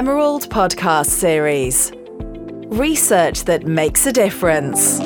Emerald podcast series Research that makes a difference.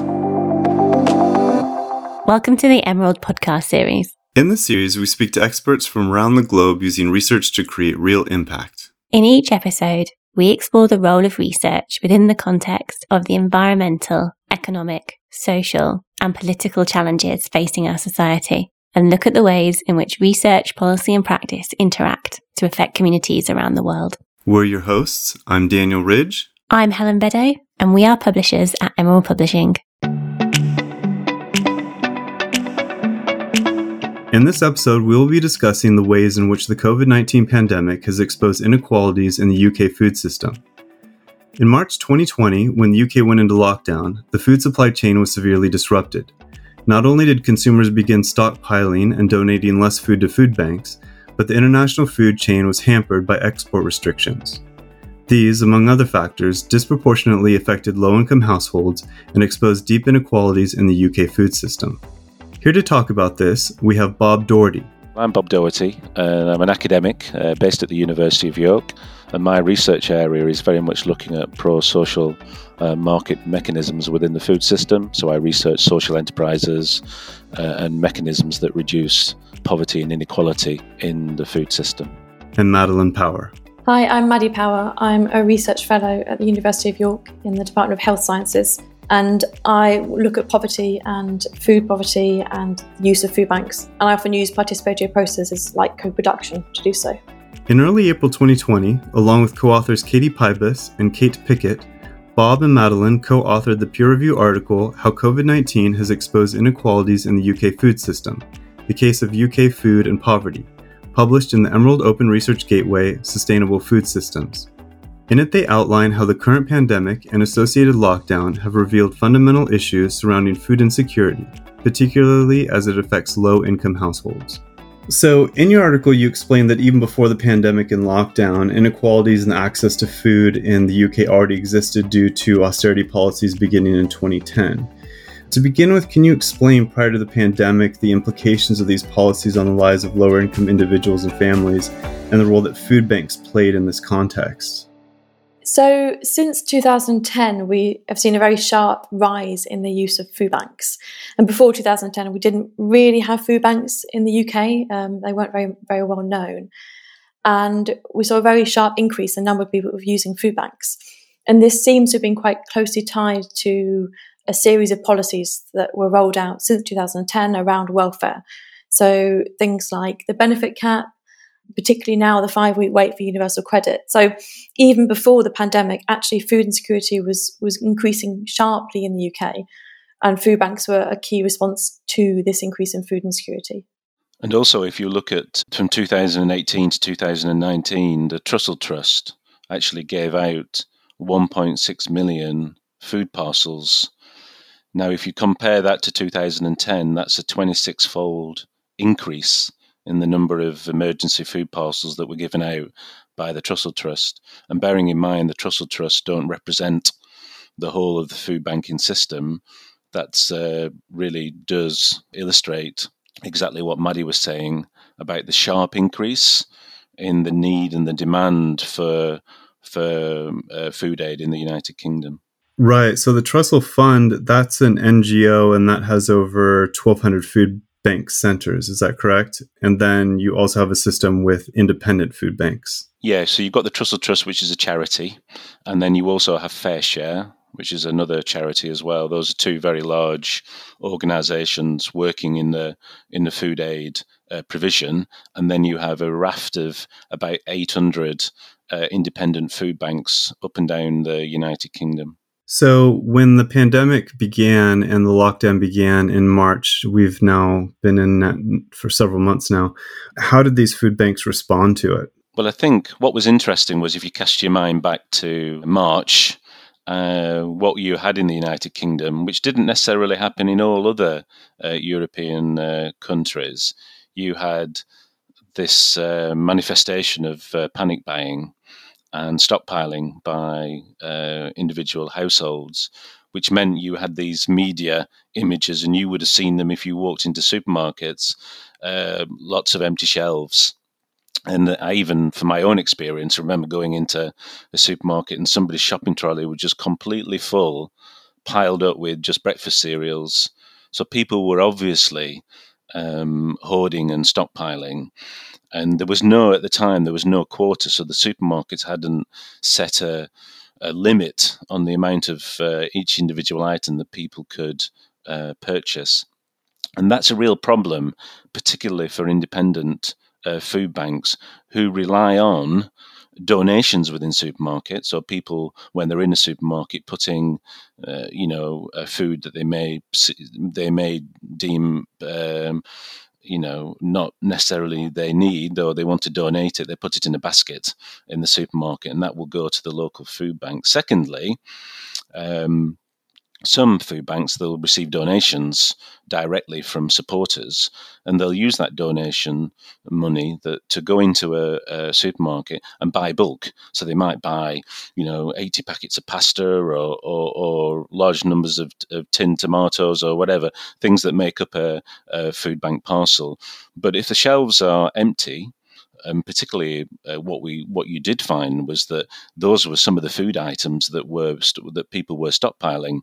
Welcome to the Emerald podcast series. In this series, we speak to experts from around the globe using research to create real impact. In each episode, we explore the role of research within the context of the environmental, economic, social, and political challenges facing our society and look at the ways in which research, policy, and practice interact to affect communities around the world. We're your hosts. I'm Daniel Ridge. I'm Helen Beddoe, and we are publishers at Emerald Publishing. In this episode, we will be discussing the ways in which the COVID 19 pandemic has exposed inequalities in the UK food system. In March 2020, when the UK went into lockdown, the food supply chain was severely disrupted. Not only did consumers begin stockpiling and donating less food to food banks, but the international food chain was hampered by export restrictions. These, among other factors, disproportionately affected low income households and exposed deep inequalities in the UK food system. Here to talk about this, we have Bob Doherty. I'm Bob Doherty, and I'm an academic uh, based at the University of York. And my research area is very much looking at pro social uh, market mechanisms within the food system. So I research social enterprises uh, and mechanisms that reduce poverty and inequality in the food system. And Madeline Power. Hi, I'm Maddie Power. I'm a research fellow at the University of York in the Department of Health Sciences. And I look at poverty and food poverty and the use of food banks. And I often use participatory processes like co production to do so. In early April 2020, along with co authors Katie Pybus and Kate Pickett, Bob and Madeline co authored the peer review article How COVID 19 Has Exposed Inequalities in the UK Food System The Case of UK Food and Poverty, published in the Emerald Open Research Gateway Sustainable Food Systems. In it, they outline how the current pandemic and associated lockdown have revealed fundamental issues surrounding food insecurity, particularly as it affects low income households. So, in your article, you explain that even before the pandemic and lockdown, inequalities in access to food in the UK already existed due to austerity policies beginning in 2010. To begin with, can you explain prior to the pandemic the implications of these policies on the lives of lower income individuals and families and the role that food banks played in this context? So, since 2010, we have seen a very sharp rise in the use of food banks. And before 2010, we didn't really have food banks in the UK. Um, they weren't very, very well known. And we saw a very sharp increase in the number of people using food banks. And this seems to have been quite closely tied to a series of policies that were rolled out since 2010 around welfare. So, things like the benefit cap, particularly now the five week wait for universal credit. So even before the pandemic, actually food insecurity was was increasing sharply in the UK, and food banks were a key response to this increase in food insecurity. And also, if you look at from 2018 to 2019, the Trussell Trust actually gave out 1.6 million food parcels. Now, if you compare that to 2010, that's a 26 fold increase in the number of emergency food parcels that were given out by the Trussell Trust. And bearing in mind the Trussell Trust don't represent the whole of the food banking system, that uh, really does illustrate exactly what Maddie was saying about the sharp increase in the need and the demand for for uh, food aid in the United Kingdom. Right. So the Trussell Fund, that's an NGO and that has over 1,200 food bank centers. Is that correct? And then you also have a system with independent food banks. Yeah, so you've got the Trussell Trust, which is a charity, and then you also have FareShare, which is another charity as well. Those are two very large organisations working in the in the food aid uh, provision, and then you have a raft of about 800 uh, independent food banks up and down the United Kingdom. So, when the pandemic began and the lockdown began in March, we've now been in that for several months now. How did these food banks respond to it? Well, I think what was interesting was if you cast your mind back to March, uh, what you had in the United Kingdom, which didn't necessarily happen in all other uh, European uh, countries, you had this uh, manifestation of uh, panic buying and stockpiling by uh, individual households, which meant you had these media images, and you would have seen them if you walked into supermarkets, uh, lots of empty shelves. And I even, from my own experience, remember going into a supermarket and somebody's shopping trolley was just completely full, piled up with just breakfast cereals. So people were obviously um, hoarding and stockpiling. And there was no, at the time, there was no quota. So the supermarkets hadn't set a, a limit on the amount of uh, each individual item that people could uh, purchase. And that's a real problem, particularly for independent uh, food banks who rely on donations within supermarkets. Or people when they're in a supermarket putting uh, you know food that they may they may deem um, you know not necessarily they need or they want to donate it they put it in a basket in the supermarket and that will go to the local food bank. Secondly um, some food banks they'll receive donations directly from supporters and they'll use that donation money that to go into a, a, supermarket and buy bulk. So they might buy you know 80 packets of pasta or, or, or large numbers of, of tinned tomatoes or whatever things that make up a, a food bank parcel. But if the shelves are empty and particularly uh, what we what you did find was that those were some of the food items that were that people were stockpiling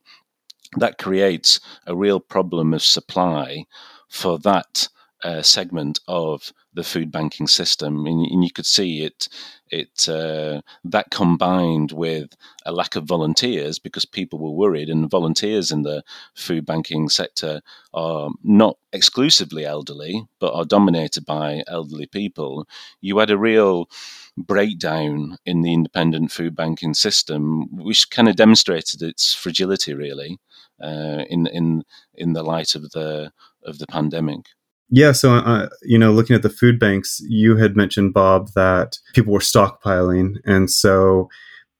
that creates a real problem of supply for that uh, segment of the food banking system, and, and you could see it. It uh, that combined with a lack of volunteers because people were worried, and volunteers in the food banking sector are not exclusively elderly, but are dominated by elderly people. You had a real breakdown in the independent food banking system, which kind of demonstrated its fragility, really uh, in in in the light of the of the pandemic. Yeah, so uh, you know, looking at the food banks, you had mentioned Bob that people were stockpiling, and so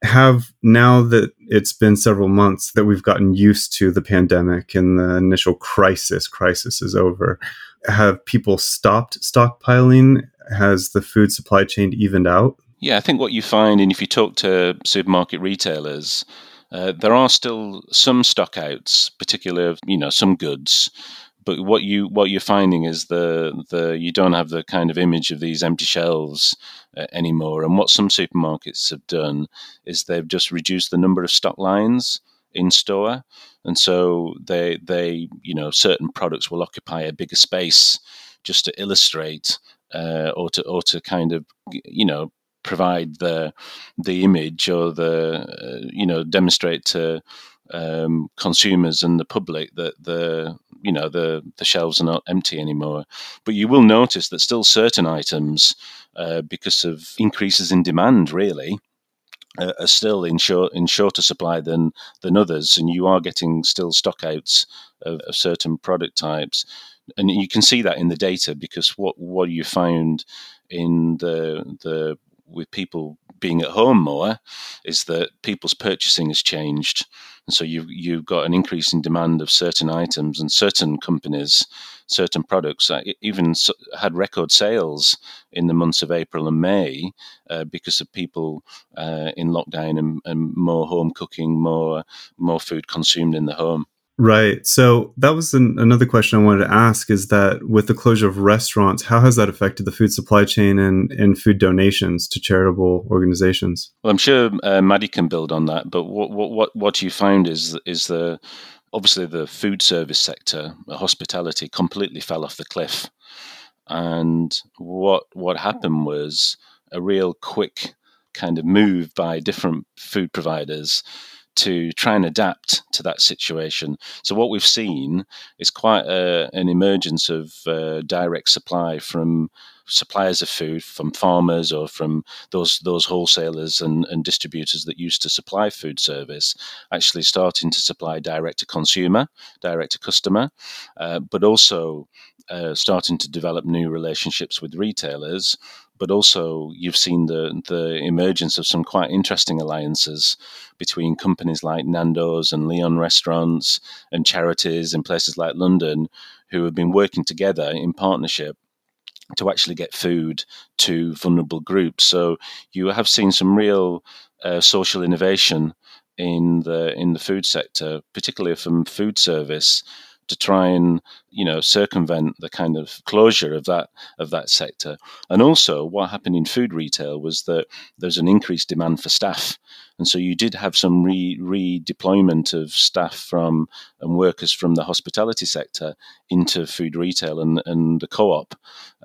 have now that it's been several months that we've gotten used to the pandemic and the initial crisis crisis is over have people stopped stockpiling? Has the food supply chain evened out? Yeah i think what you find and if you talk to supermarket retailers uh, there are still some stockouts, particularly you know some goods, but what you what you're finding is the the you don't have the kind of image of these empty shelves uh, anymore. And what some supermarkets have done is they've just reduced the number of stock lines in store, and so they they you know certain products will occupy a bigger space just to illustrate uh, or to or to kind of you know provide the the image or the uh, you know demonstrate to um, consumers and the public that the you know the the shelves are not empty anymore. But you will notice that still certain items, uh, because of increases in demand, really. Uh, are still in short in shorter supply than than others, and you are getting still stockouts of, of certain product types, and you can see that in the data because what what you found in the the with people being at home more is that people's purchasing has changed. And so you've, you've got an increase in demand of certain items and certain companies, certain products, uh, even had record sales in the months of April and May uh, because of people uh, in lockdown and, and more home cooking, more, more food consumed in the home. Right. So that was an, another question I wanted to ask is that with the closure of restaurants, how has that affected the food supply chain and, and food donations to charitable organizations? Well, I'm sure uh, Maddie can build on that. But what, what, what you found is, is the obviously the food service sector, hospitality completely fell off the cliff. And what, what happened was a real quick kind of move by different food providers to try and adapt to that situation. So what we've seen is quite a, an emergence of uh, direct supply from suppliers of food from farmers or from those those wholesalers and, and distributors that used to supply food service actually starting to supply direct to consumer direct to customer uh, but also uh, starting to develop new relationships with retailers but also you've seen the the emergence of some quite interesting alliances between companies like Nando's and Leon Restaurants and charities in places like London who have been working together in partnership to actually get food to vulnerable groups. So you have seen some real uh, social innovation in the in the food sector, particularly from food service to try and you know circumvent the kind of closure of that of that sector. And also, what happened in food retail was that there's an increased demand for staff, and so you did have some re redeployment of staff from and workers from the hospitality sector into food retail, and and the co-op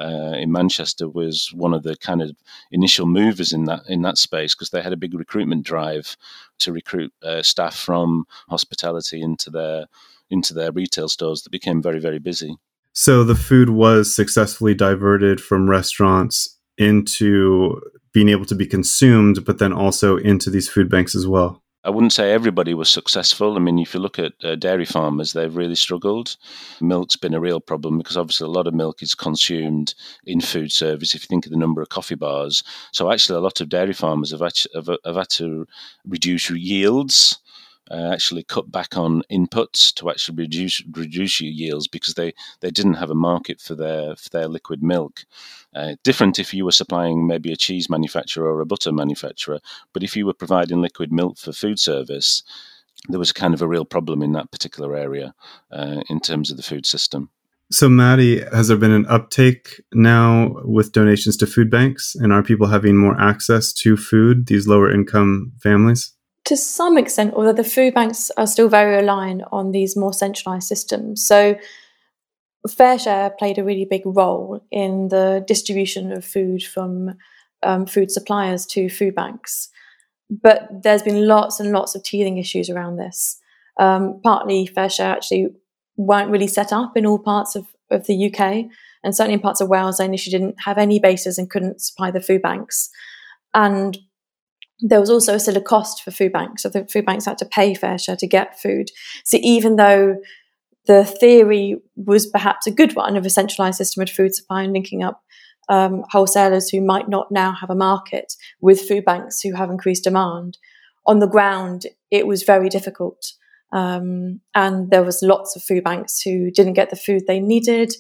uh, in Manchester was one of the kind of initial movers in that in that space because they had a big recruitment drive to recruit uh, staff from hospitality into their into their retail stores that became very, very busy. So the food was successfully diverted from restaurants into being able to be consumed, but then also into these food banks as well. I wouldn't say everybody was successful. I mean, if you look at uh, dairy farmers, they've really struggled. Milk's been a real problem because obviously a lot of milk is consumed in food service. If you think of the number of coffee bars, so actually a lot of dairy farmers have, actually, have, have had to reduce yields uh, actually cut back on inputs to actually reduce reduce your yields because they, they didn't have a market for their for their liquid milk. Uh, different if you were supplying maybe a cheese manufacturer or a butter manufacturer, but if you were providing liquid milk for food service, there was kind of a real problem in that particular area uh, in terms of the food system. So, Maddie, has there been an uptake now with donations to food banks? And are people having more access to food, these lower income families? To some extent, although the food banks are still very reliant on these more centralized systems. So, FareShare played a really big role in the distribution of food from um, food suppliers to food banks. But there's been lots and lots of teething issues around this. Um, partly, share actually weren't really set up in all parts of, of the UK, and certainly in parts of Wales, they initially didn't have any bases and couldn't supply the food banks. And there was also still a cost for food banks. So the food banks had to pay FareShare to get food. So even though the theory was perhaps a good one of a centralized system of food supply and linking up um, wholesalers who might not now have a market with food banks who have increased demand, on the ground it was very difficult. Um, and there was lots of food banks who didn't get the food they needed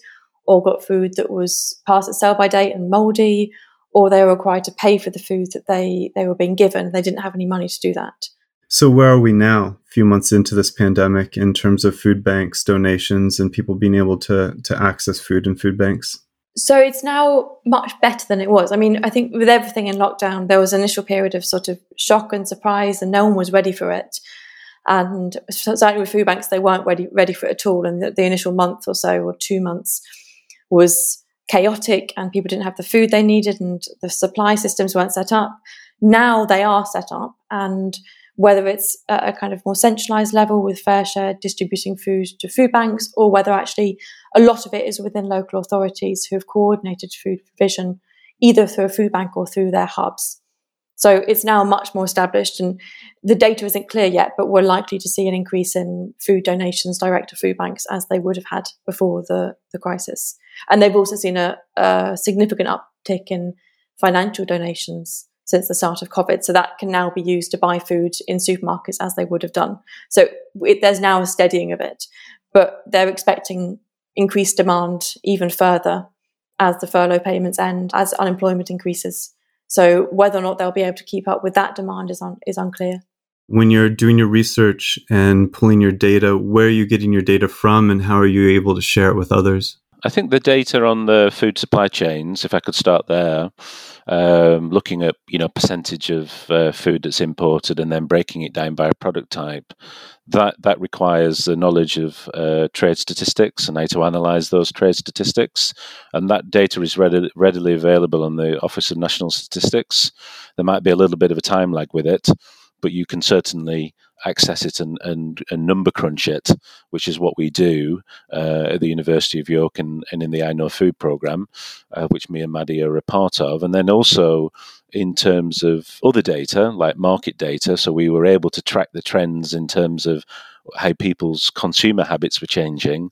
or got food that was past its sell by date and moldy or they were required to pay for the food that they, they were being given. They didn't have any money to do that. So, where are we now, a few months into this pandemic, in terms of food banks, donations, and people being able to, to access food in food banks? So, it's now much better than it was. I mean, I think with everything in lockdown, there was an initial period of sort of shock and surprise, and no one was ready for it. And certainly with food banks, they weren't ready, ready for it at all. And the, the initial month or so, or two months, was chaotic and people didn't have the food they needed and the supply systems weren't set up. Now they are set up, and whether it's at a kind of more centralized level with FareShare distributing food to food banks, or whether actually a lot of it is within local authorities who have coordinated food provision either through a food bank or through their hubs. So it's now much more established, and the data isn't clear yet, but we're likely to see an increase in food donations direct to food banks as they would have had before the, the crisis. And they've also seen a, a significant uptick in financial donations since the start of COVID. So that can now be used to buy food in supermarkets as they would have done. So it, there's now a steadying of it, but they're expecting increased demand even further as the furlough payments end, as unemployment increases. So whether or not they'll be able to keep up with that demand is un- is unclear. When you're doing your research and pulling your data, where are you getting your data from, and how are you able to share it with others? I think the data on the food supply chains, if I could start there, um, looking at you know percentage of uh, food that's imported and then breaking it down by product type, that that requires the knowledge of uh, trade statistics and how to analyse those trade statistics, and that data is ready, readily available on the Office of National Statistics. There might be a little bit of a time lag with it, but you can certainly access it and, and, and number crunch it, which is what we do uh, at the University of York and, and in the IKnowFood program, uh, which me and Maddie are a part of. And then also in terms of other data, like market data. So we were able to track the trends in terms of how people's consumer habits were changing.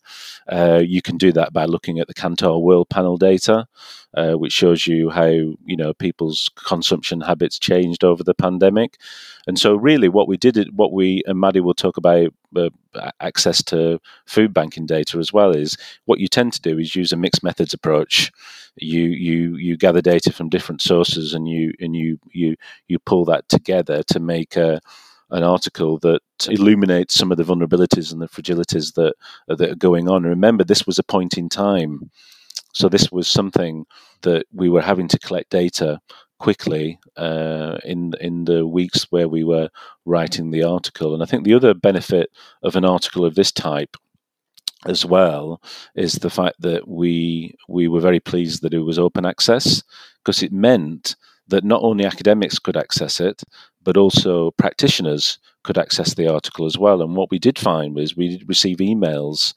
Uh, you can do that by looking at the Kantar Worldpanel data, uh, which shows you how you know people's consumption habits changed over the pandemic. And so, really, what we did, what we and Maddie will talk about uh, access to food banking data as well is what you tend to do is use a mixed methods approach. You you you gather data from different sources and you and you you you pull that together to make a an article that illuminates some of the vulnerabilities and the fragilities that that are going on. Remember, this was a point in time, so this was something that we were having to collect data quickly uh, in in the weeks where we were writing the article. And I think the other benefit of an article of this type as well is the fact that we we were very pleased that it was open access because it meant that not only academics could access it but also practitioners could access the article as well and what we did find was we did receive emails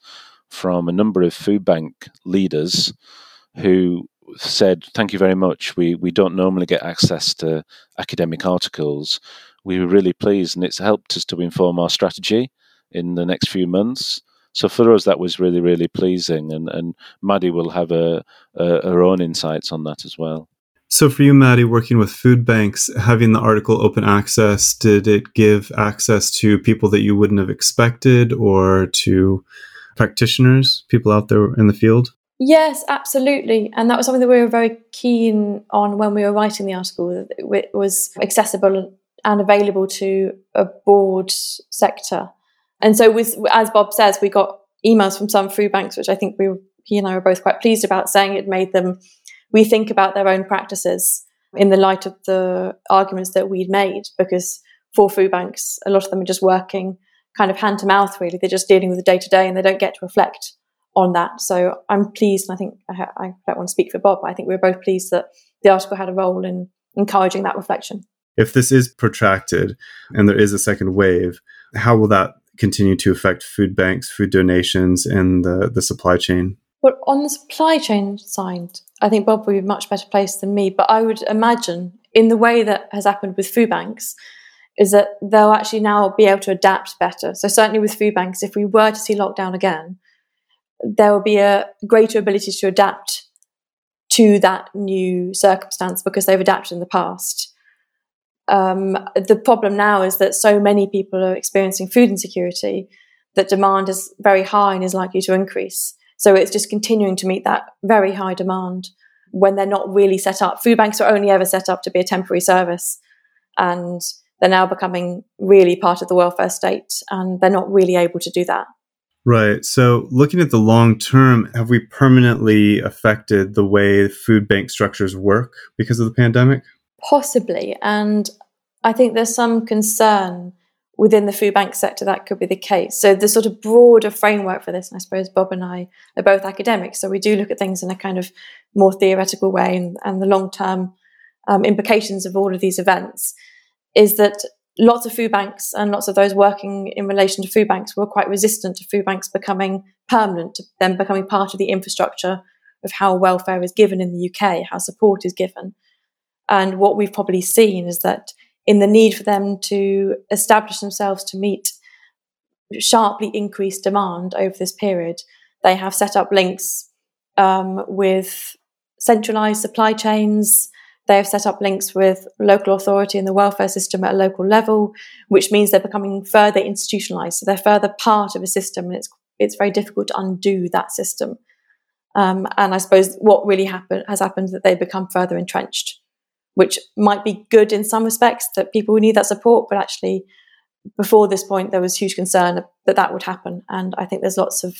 from a number of food bank leaders who said thank you very much we we don't normally get access to academic articles we were really pleased and it's helped us to inform our strategy in the next few months so for us, that was really, really pleasing. And, and Maddie will have a, a, her own insights on that as well. So for you, Maddie, working with food banks, having the article open access, did it give access to people that you wouldn't have expected or to practitioners, people out there in the field? Yes, absolutely. And that was something that we were very keen on when we were writing the article. It was accessible and available to a broad sector. And so, with, as Bob says, we got emails from some food banks, which I think we, he and I were both quite pleased about, saying it made them rethink about their own practices in the light of the arguments that we'd made. Because for food banks, a lot of them are just working kind of hand to mouth, really. They're just dealing with the day to day and they don't get to reflect on that. So I'm pleased, and I think I, I don't want to speak for Bob, but I think we are both pleased that the article had a role in encouraging that reflection. If this is protracted and there is a second wave, how will that continue to affect food banks, food donations, and the, the supply chain? Well, on the supply chain side, I think Bob would be much better placed than me. But I would imagine, in the way that has happened with food banks, is that they'll actually now be able to adapt better. So, certainly with food banks, if we were to see lockdown again, there will be a greater ability to adapt to that new circumstance because they've adapted in the past. Um, the problem now is that so many people are experiencing food insecurity that demand is very high and is likely to increase. So it's just continuing to meet that very high demand when they're not really set up. Food banks are only ever set up to be a temporary service, and they're now becoming really part of the welfare state, and they're not really able to do that. Right. So, looking at the long term, have we permanently affected the way food bank structures work because of the pandemic? Possibly. And I think there's some concern within the food bank sector that could be the case. So the sort of broader framework for this, and I suppose Bob and I are both academics, so we do look at things in a kind of more theoretical way and, and the long term um, implications of all of these events, is that lots of food banks and lots of those working in relation to food banks were quite resistant to food banks becoming permanent, to them becoming part of the infrastructure of how welfare is given in the UK, how support is given. And what we've probably seen is that in the need for them to establish themselves to meet sharply increased demand over this period, they have set up links um, with centralized supply chains. They have set up links with local authority and the welfare system at a local level, which means they're becoming further institutionalized. So they're further part of a system, and it's it's very difficult to undo that system. Um, and I suppose what really happened has happened is that they become further entrenched which might be good in some respects that people who need that support, but actually before this point there was huge concern that that would happen, and I think there's lots of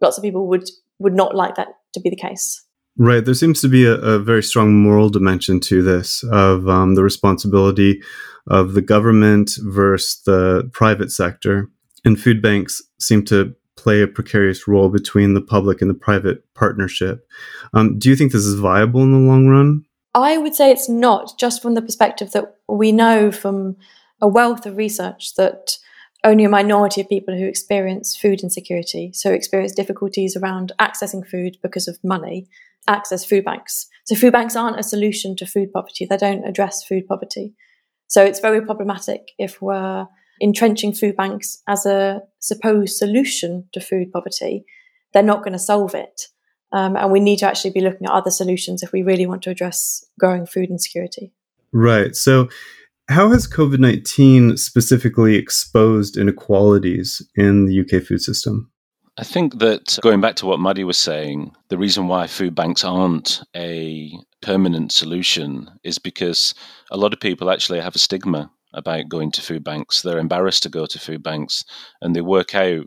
lots of people would would not like that to be the case. Right. There seems to be a, a very strong moral dimension to this of um, the responsibility of the government versus the private sector. And food banks seem to play a precarious role between the public and the private partnership. Um, do you think this is viable in the long run? I would say it's not, just from the perspective that we know from a wealth of research that only a minority of people who experience food insecurity, so experience difficulties around accessing food because of money, access food banks. So food banks aren't a solution to food poverty. They don't address food poverty. So it's very problematic if we're entrenching food banks as a supposed solution to food poverty. They're not going to solve it. Um, and we need to actually be looking at other solutions if we really want to address growing food insecurity. Right. So, how has COVID 19 specifically exposed inequalities in the UK food system? I think that going back to what Maddie was saying, the reason why food banks aren't a permanent solution is because a lot of people actually have a stigma about going to food banks. They're embarrassed to go to food banks, and they work out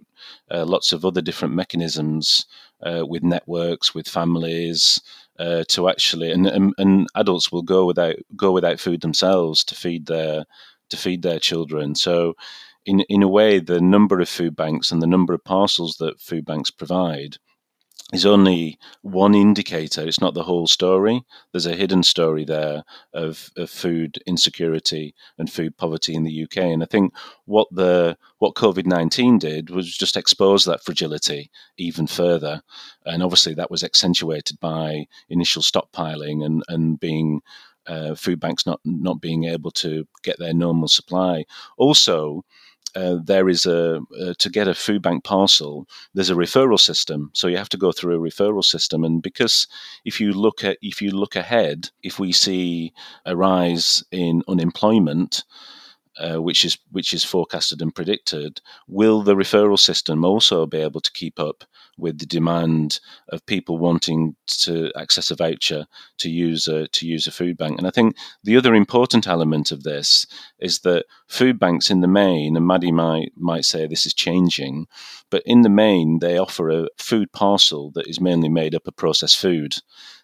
uh, lots of other different mechanisms uh, with networks, with families, uh, to actually and, and, and adults will go without go without food themselves to feed their to feed their children. So, in in a way, the number of food banks and the number of parcels that food banks provide is only one indicator. It's not the whole story. There's a hidden story there of, of food insecurity and food poverty in the UK. And I think what the what COVID nineteen did was just expose that fragility even further. And obviously that was accentuated by initial stockpiling and, and being uh, food banks not not being able to get their normal supply. Also, uh, there is a uh, to get a food bank parcel there's a referral system. So you have to go through a referral system. And because if you look at if you look ahead if we see a rise in unemployment uh, which is which is forecasted and predicted, will the referral system also be able to keep up with the demand of people wanting to access a voucher to use a to use a food bank? And I think the other important element of this is that food banks in the main, and Maddie might might say this is changing, but in the main they offer a food parcel that is mainly made up of processed food.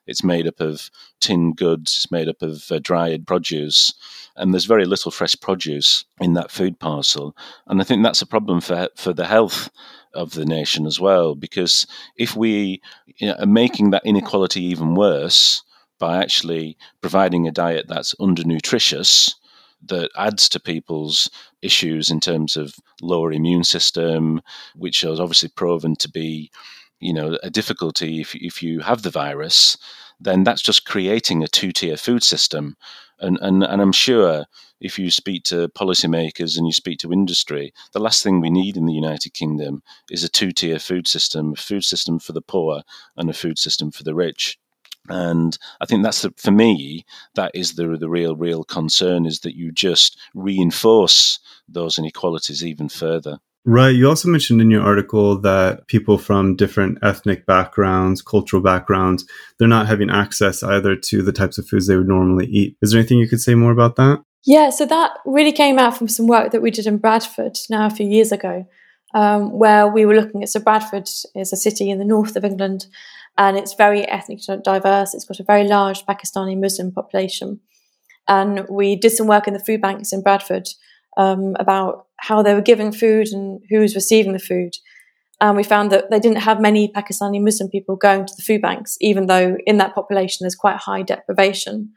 It's made up of tinned goods. It's made up of uh, dried produce, and there's very little fresh produce in that food parcel. And I think that's a problem for for the health of the nation as well, because if we you know, are making that inequality even worse by actually providing a diet that's undernutritious, that adds to people's issues in terms of lower immune system, which is obviously proven to be you know a difficulty if if you have the virus, then that's just creating a two tier food system. And, and and I'm sure if you speak to policymakers and you speak to industry, the last thing we need in the United Kingdom is a two tier food system, a food system for the poor and a food system for the rich. And I think that's the, for me, that is the the real real concern is that you just reinforce those inequalities even further. Right. You also mentioned in your article that people from different ethnic backgrounds, cultural backgrounds, they're not having access either to the types of foods they would normally eat. Is there anything you could say more about that? Yeah, so that really came out from some work that we did in Bradford now a few years ago, um, where we were looking at. So, Bradford is a city in the north of England and it's very ethnically diverse. It's got a very large Pakistani Muslim population. And we did some work in the food banks in Bradford um, about how they were giving food and who was receiving the food. And we found that they didn't have many Pakistani Muslim people going to the food banks, even though in that population there's quite high deprivation.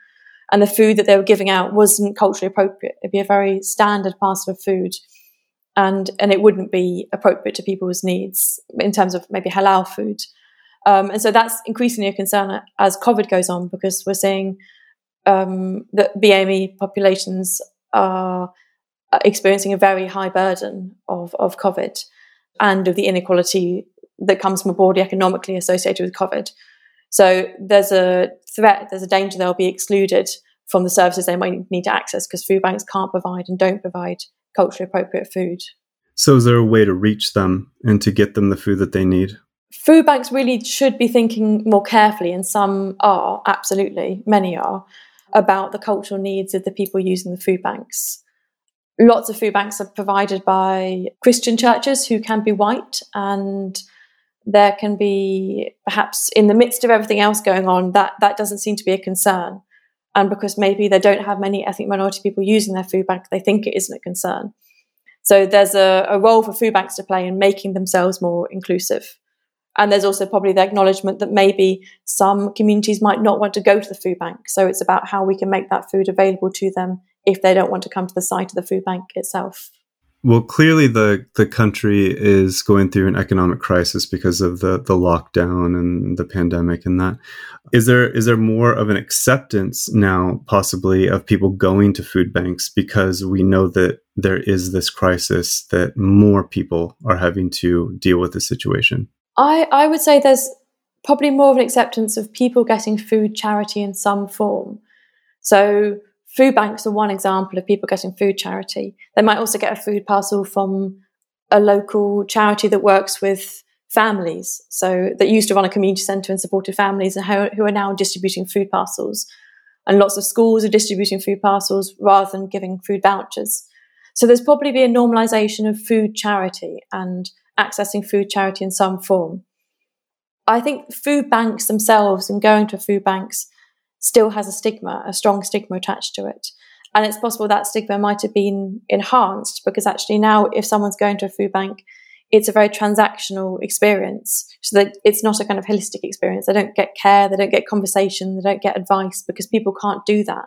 And the food that they were giving out wasn't culturally appropriate. It'd be a very standard parcel of food. And, and it wouldn't be appropriate to people's needs in terms of maybe halal food. Um, and so that's increasingly a concern as COVID goes on because we're seeing um, that BAME populations are Uh, experiencing a very high burden of, of COVID and of the inequality that comes more broadly economically associated with COVID. So there's a threat, there's a danger they'll be excluded from the services they might need to access because food banks can't provide and don't provide culturally appropriate food. So, is there a way to reach them and to get them the food that they need? Food banks really should be thinking more carefully, and some are, absolutely, many are, about the cultural needs of the people using the food banks lots of food banks are provided by Christian churches who can be white and there can be perhaps in the midst of everything else going on that that doesn't seem to be a concern. And because maybe they don't have many ethnic minority people using their food bank they think it isn't a concern. So there's a, a role for food banks to play in making themselves more inclusive. And there's also probably the acknowledgement that maybe some communities might not want to go to the food bank. So it's about how we can make that food available to them if they don't want to come to the site of the food bank itself. Well, clearly the the country is going through an economic crisis because of the the lockdown and the pandemic and that. Is there is there more of an acceptance now possibly of people going to food banks because we know that there is this crisis that more people are having to deal with the situation? I I would say there's probably more of an acceptance of people getting food charity in some form. So Food banks are one example of people getting food charity. They might also get a food parcel from a local charity that works with families. So that used to run a community centre and supported families and who, who are now distributing food parcels. and lots of schools are distributing food parcels rather than giving food vouchers. So there's probably be a normalization of food charity and accessing food charity in some form. I think food banks themselves and going to food banks still has a stigma, a strong stigma attached to it. And it's possible that stigma might have been enhanced because actually now, if someone's going to a food bank, it's a very transactional experience. So that it's not a kind of holistic experience. They don't get care, they don't get conversation, they don't get advice because people can't do that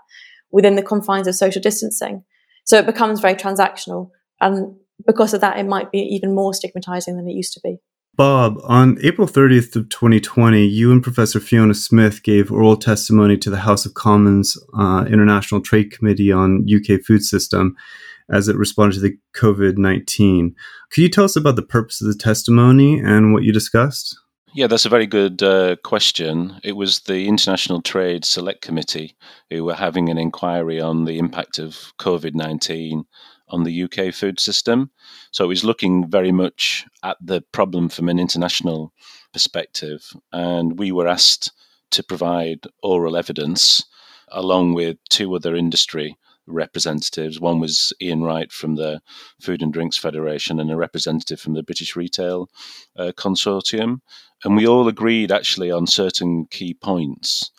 within the confines of social distancing. So it becomes very transactional. And because of that, it might be even more stigmatizing than it used to be. Bob, on April 30th of 2020, you and Professor Fiona Smith gave oral testimony to the House of Commons uh, International Trade Committee on UK food system as it responded to the COVID-19. Could you tell us about the purpose of the testimony and what you discussed? Yeah, that's a very good uh, question. It was the International Trade Select Committee who were having an inquiry on the impact of COVID 19 on the UK food system. So it was looking very much at the problem from an international perspective. And we were asked to provide oral evidence along with two other industry representatives. One was Ian Wright from the Food and Drinks Federation and a representative from the British Retail uh, Consortium. And we all agreed actually on certain key points.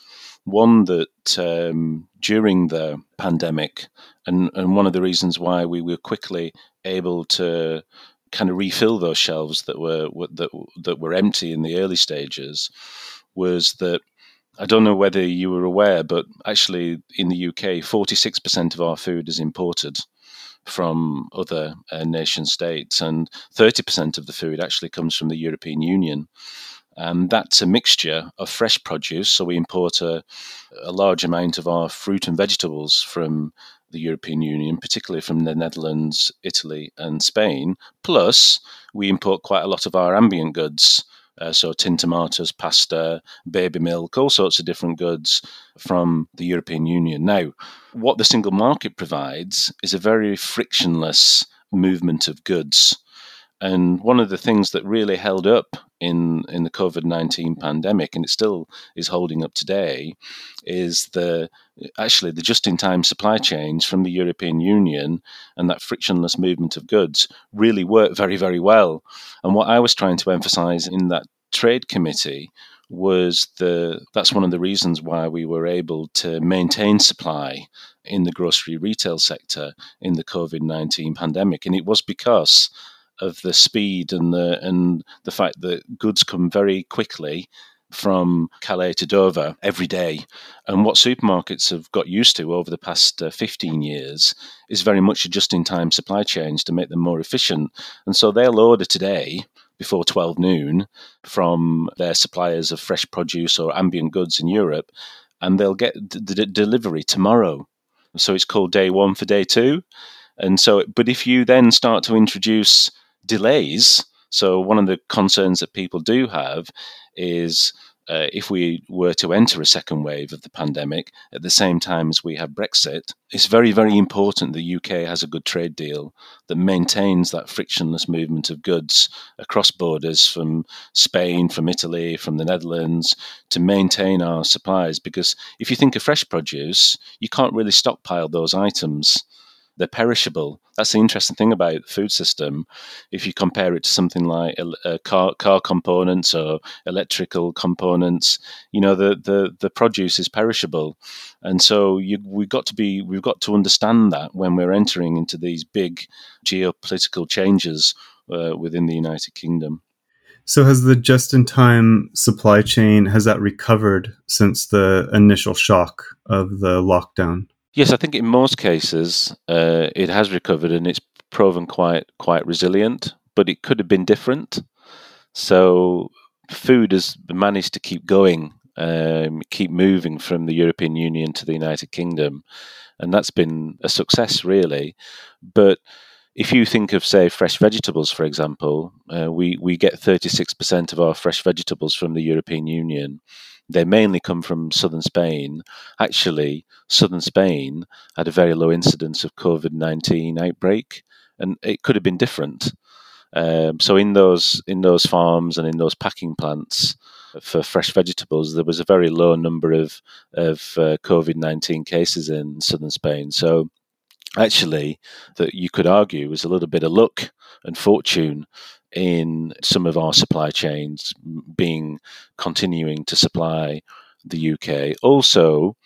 One that um, during the pandemic, and, and one of the reasons why we were quickly able to kind of refill those shelves that were that that were empty in the early stages was that I don't know whether you were aware, but actually in the UK, 46% of our food is imported from other uh, nation states, and 30% of the food actually comes from the European Union. And that's a mixture of fresh produce. So we import a, a large amount of our fruit and vegetables from the European Union, particularly from the Netherlands, Italy, and Spain. Plus, we import quite a lot of our ambient goods. Uh, so, tin tomatoes, pasta, baby milk, all sorts of different goods from the European Union. Now, what the single market provides is a very frictionless movement of goods. And one of the things that really held up in, in the COVID 19 pandemic, and it still is holding up today, is the actually the just in time supply chains from the European Union and that frictionless movement of goods really work very, very well. And what I was trying to emphasize in that trade committee was the that's one of the reasons why we were able to maintain supply in the grocery retail sector in the COVID 19 pandemic. And it was because of the speed and the and the fact that goods come very quickly from Calais to Dover every day. And what supermarkets have got used to over the past uh, 15 years is very much a just in time supply chains to make them more efficient. And so they'll order today before 12 noon from their suppliers of fresh produce or ambient goods in Europe, and they'll get the d- delivery tomorrow. So it's called day one for day two. And so, but if you then start to introduce delays. So, one of the concerns that people do have is uh, if we were to enter a second wave of the pandemic at the same time as we have Brexit, it's very, very important the UK has a good trade deal that maintains that frictionless movement of goods across borders from Spain, from Italy, from the Netherlands to maintain our supplies. Because if you think of fresh produce, you can't really stockpile those items they're perishable. That's the interesting thing about the food system. If you compare it to something like uh, car car components or electrical components, you know the the, the produce is perishable, and so you, we've got to be we've got to understand that when we're entering into these big geopolitical changes uh, within the United Kingdom. So has the just-in-time supply chain has that recovered since the initial shock of the lockdown? Yes, I think in most cases uh, it has recovered and it's proven quite quite resilient, but it could have been different. So food has managed to keep going, um, keep moving from the European Union to the United Kingdom, and that's been a success really. But if you think of say fresh vegetables, for example, uh, we we get thirty six percent of our fresh vegetables from the European Union they mainly come from southern Spain. Actually, southern Spain had a very low incidence of COVID 19 outbreak, and it could have been different. Um, so in those in those farms and in those packing plants, for fresh vegetables, there was a very low number of of uh, COVID nineteen cases in southern Spain. So actually, that you could argue was a little bit of luck and fortune in some of our supply chains being continuing to supply the UK. Also,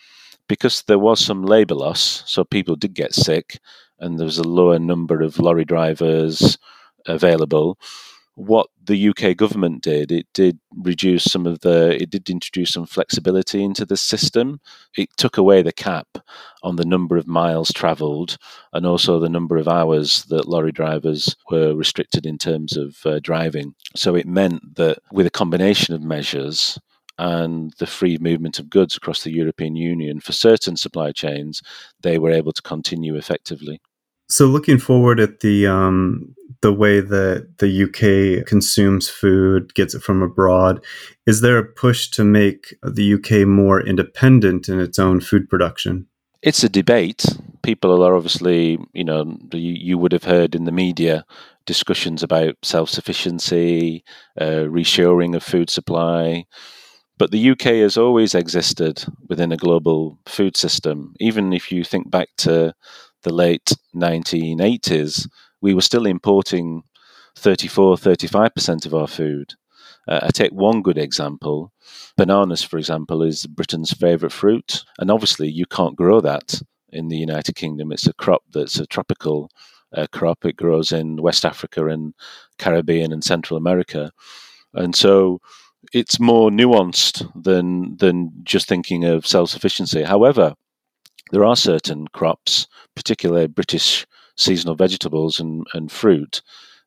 because there was some labour loss, so people did get sick, and there was a lower number of lorry drivers available what the UK government did, it did reduce some of the, it did introduce some flexibility into the system. It took away the cap on the number of miles travelled and also the number of hours that lorry drivers were restricted in terms of uh, driving. So it meant that with a combination of measures, and the free movement of goods across the European Union for certain supply chains, they were able to continue effectively. So, looking forward at the um, the way that the UK consumes food, gets it from abroad, is there a push to make the UK more independent in its own food production? It's a debate. People are obviously, you know, you, would have heard in the media discussions about self sufficiency, uh, reshoring of food supply. But the UK has always existed within a global food system. Even if you think back to the late 1980s, we were still importing 34, 35% of our food. Uh, I take one good example. Bananas, for example, is Britain's favourite fruit. And obviously, you can't grow that in the United Kingdom. It's a crop that's a tropical uh, crop. It grows in West Africa and Caribbean and Central America. And so it's more nuanced than, than just thinking of self sufficiency. However, there are certain crops, particularly British seasonal vegetables and, and fruit,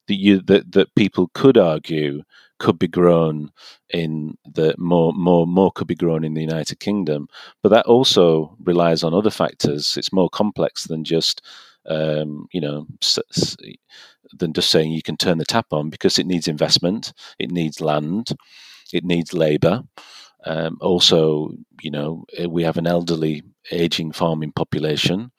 that you that, that people could argue could be grown in the more more more could be grown in the United Kingdom, but that also relies on other factors. It's more complex than just um, you know than just saying you can turn the tap on because it needs investment, it needs land, it needs labour. Um, also, you know, we have an elderly aging farming population.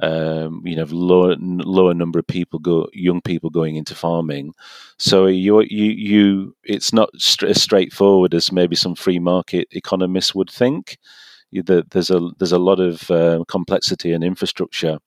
Um, you know, lower lower number of people go young people going into farming. So you you you it's not as straightforward as maybe some free market economists would think. There's a there's a lot of uh, complexity and infrastructure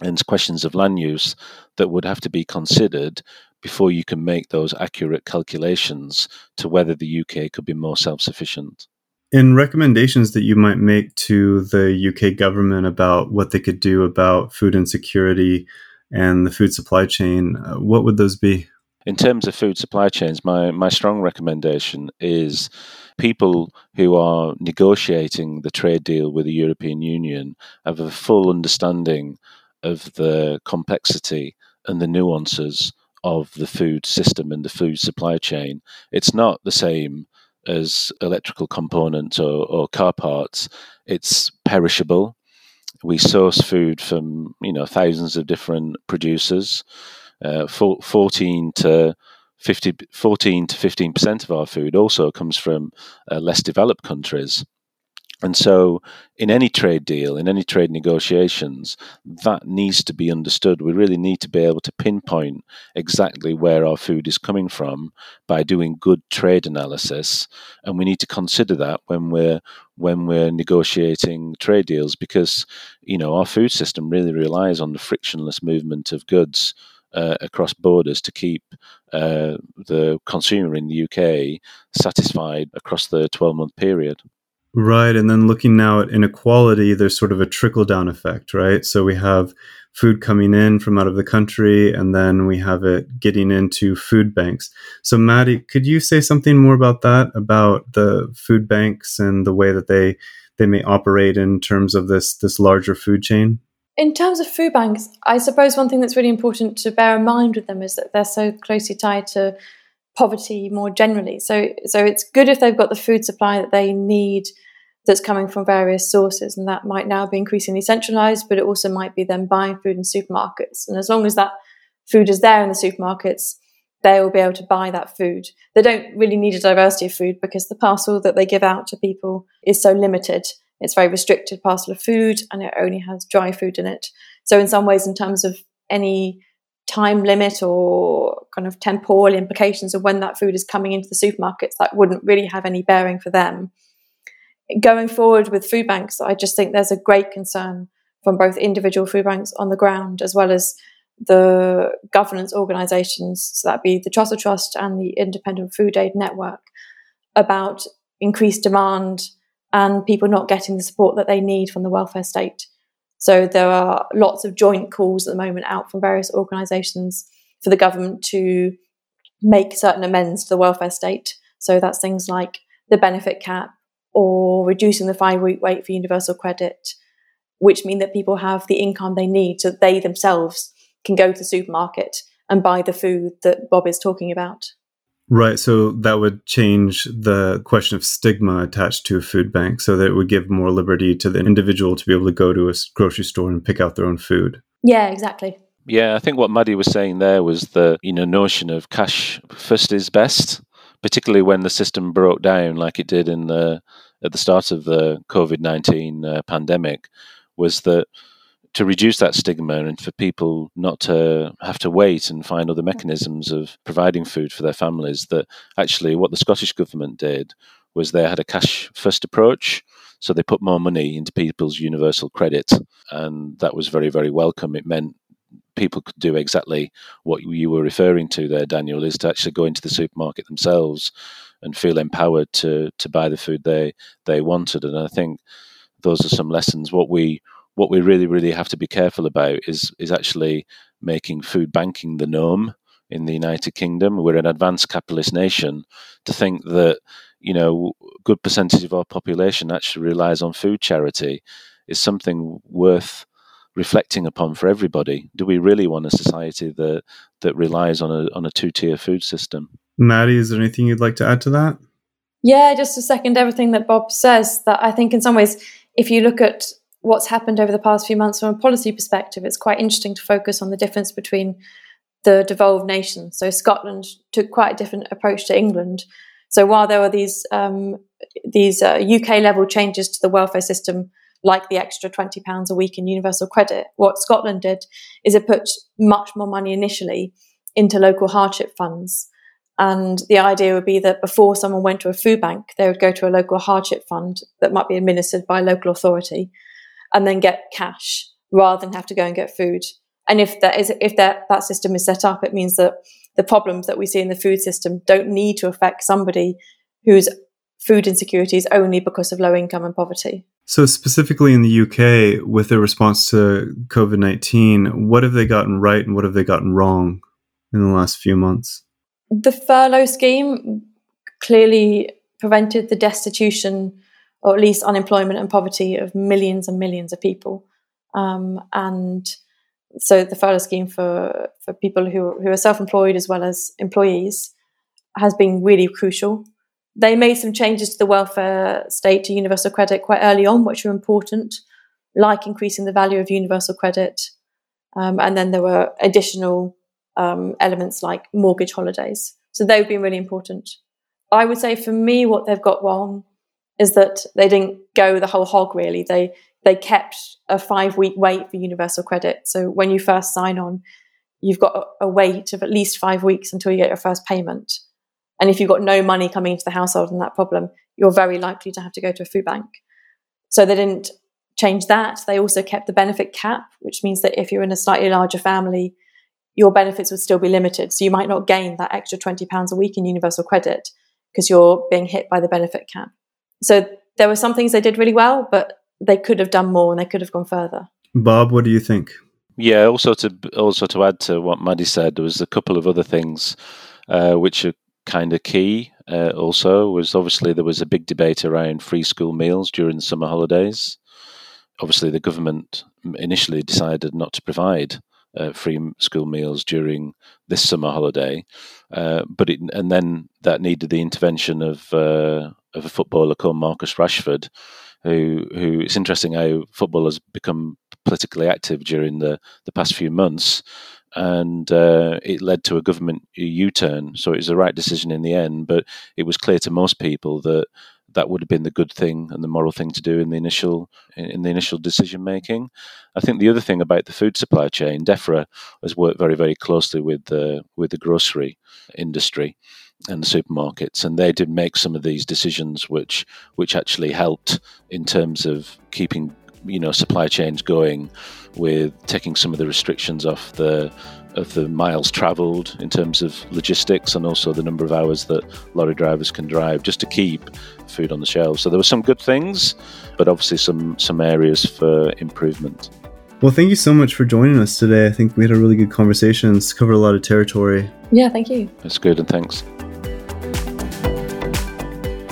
and questions of land use that would have to be considered before you can make those accurate calculations to whether the UK could be more self sufficient in recommendations that you might make to the UK government about what they could do about food insecurity and the food supply chain, uh, what would those be? In terms of food supply chains, my, my strong recommendation is people who are negotiating the trade deal with the European Union have a full understanding of the complexity and the nuances of the food system and the food supply chain. It's not the same as electrical components or, or car parts, it's perishable. We source food from you know thousands of different producers. Uh, 14 to 50, 14 to 15 percent of our food also comes from uh, less developed countries. And so, in any trade deal, in any trade negotiations, that needs to be understood. We really need to be able to pinpoint exactly where our food is coming from by doing good trade analysis, and we need to consider that when we're when we're negotiating trade deals, because you know our food system really relies on the frictionless movement of goods uh, across borders to keep uh, the consumer in the UK satisfied across the 12 month period. Right. And then looking now at inequality, there's sort of a trickle down effect, right? So we have food coming in from out of the country, and then we have it getting into food banks. So, Maddie, could you say something more about that, about the food banks and the way that they they may operate in terms of this this larger food chain? In terms of food banks, I suppose one thing that's really important to bear in mind with them is that they're so closely tied to poverty more generally. So, so it's good if they've got the food supply that they need that's coming from various sources, and that might now be increasingly centralized, but it also might be them buying food in supermarkets. And as long as that food is there in the supermarkets, they will be able to buy that food. They don't really need a diversity of food because the parcel that they give out to people is so limited. It's very restricted parcel of food and it only has dry food in it. So in some ways, in terms of any time limit or kind of temporal implications of when that food is coming into the supermarkets, that wouldn't really have any bearing for them. Going forward with food banks, I just think there's a great concern from both individual food banks on the ground as well as the governance organisations, so that be the Trussell Trust and the Independent Food Aid Network, about increased demand and people not getting the support that they need from the welfare state. So there are lots of joint calls at the moment out from various organisations for the government to make certain amends to the welfare state. So that's things like the benefit cap or reducing the five week wait for universal credit, which mean that people have the income they need so they themselves can go to the supermarket and buy the food that Bob is talking about. Right. So that would change the question of stigma attached to a food bank so that it would give more liberty to the individual to be able to go to a grocery store and pick out their own food. Yeah, exactly. Yeah, I think what Maddie was saying there was the you know notion of cash first is best, particularly when the system broke down like it did in the at the start of the COVID nineteen uh, pandemic, was that to reduce that stigma and for people not to have to wait and find other mechanisms of providing food for their families, that actually what the Scottish government did was they had a cash first approach. So they put more money into people's universal credit, and that was very, very welcome. It meant people could do exactly what you were referring to there, Daniel, is to actually go into the supermarket themselves and feel empowered to to buy the food they they wanted. And I think those are some lessons. What we what we really, really have to be careful about is is actually making food banking the norm in the United Kingdom. We're an advanced capitalist nation. To think that you know, good percentage of our population actually relies on food charity is something worth reflecting upon for everybody. Do we really want a society that that relies on a on a two tier food system? Maddie, is there anything you'd like to add to that? Yeah, just to second everything that Bob says, that I think in some ways, if you look at what's happened over the past few months from a policy perspective, it's quite interesting to focus on the difference between the devolved nations. So Scotland took quite a different approach to England. So while there were these um, these uh, UK level changes to the welfare system, like the extra twenty pounds a week in universal credit, what Scotland did is it put much more money initially into local hardship funds. And the idea would be that before someone went to a food bank, they would go to a local hardship fund that might be administered by a local authority and then get cash rather than have to go and get food. And if that is if that that system is set up, it means that the problems that we see in the food system don't need to affect somebody whose food insecurity is only because of low income and poverty. So, specifically in the UK, with their response to COVID 19, what have they gotten right and what have they gotten wrong in the last few months? The furlough scheme clearly prevented the destitution or at least unemployment and poverty of millions and millions of people. Um, and so the furlough scheme for, for people who, who are self employed as well as employees has been really crucial. They made some changes to the welfare state to universal credit quite early on, which were important, like increasing the value of universal credit. Um, and then there were additional um, elements like mortgage holidays. So they've been really important. I would say for me, what they've got wrong is that they didn't go the whole hog really. They they kept a five week wait for universal credit. So when you first sign on, you've got a wait of at least five weeks until you get your first payment. And if you've got no money coming into the household and that problem, you're very likely to have to go to a food bank. So they didn't change that. They also kept the benefit cap, which means that if you're in a slightly larger family, your benefits would still be limited. So you might not gain that extra £20 a week in universal credit because you're being hit by the benefit cap. So there were some things they did really well, but they could have done more and they could have gone further. Bob, what do you think? Yeah, also to also to add to what Maddie said, there was a couple of other things uh, which are kind of key. Uh, also, was obviously there was a big debate around free school meals during the summer holidays. Obviously, the government initially decided not to provide uh, free school meals during this summer holiday, uh, but it, and then that needed the intervention of uh, of a footballer called Marcus Rashford, who who it's interesting how football has become politically active during the the past few months, and uh, it led to a government U turn. So it was the right decision in the end, but it was clear to most people that that would have been the good thing and the moral thing to do in the initial in the initial decision making. I think the other thing about the food supply chain, DEFRA has worked very very closely with the with the grocery industry and the supermarkets, and they did make some of these decisions which which actually helped in terms of keeping you know supply chains going with taking some of the restrictions off the of the miles travelled in terms of logistics and also the number of hours that lorry drivers can drive just to keep food on the shelves. So there were some good things, but obviously some some areas for improvement. Well, thank you so much for joining us today. I think we had a really good conversation. It's covered a lot of territory. Yeah, thank you. That's good, and thanks.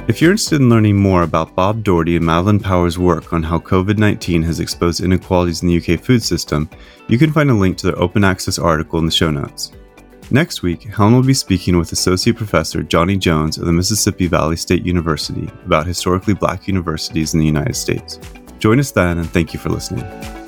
If you're interested in learning more about Bob Doherty and Madeline Power's work on how COVID 19 has exposed inequalities in the UK food system, you can find a link to their open access article in the show notes. Next week, Helen will be speaking with Associate Professor Johnny Jones of the Mississippi Valley State University about historically black universities in the United States. Join us then, and thank you for listening.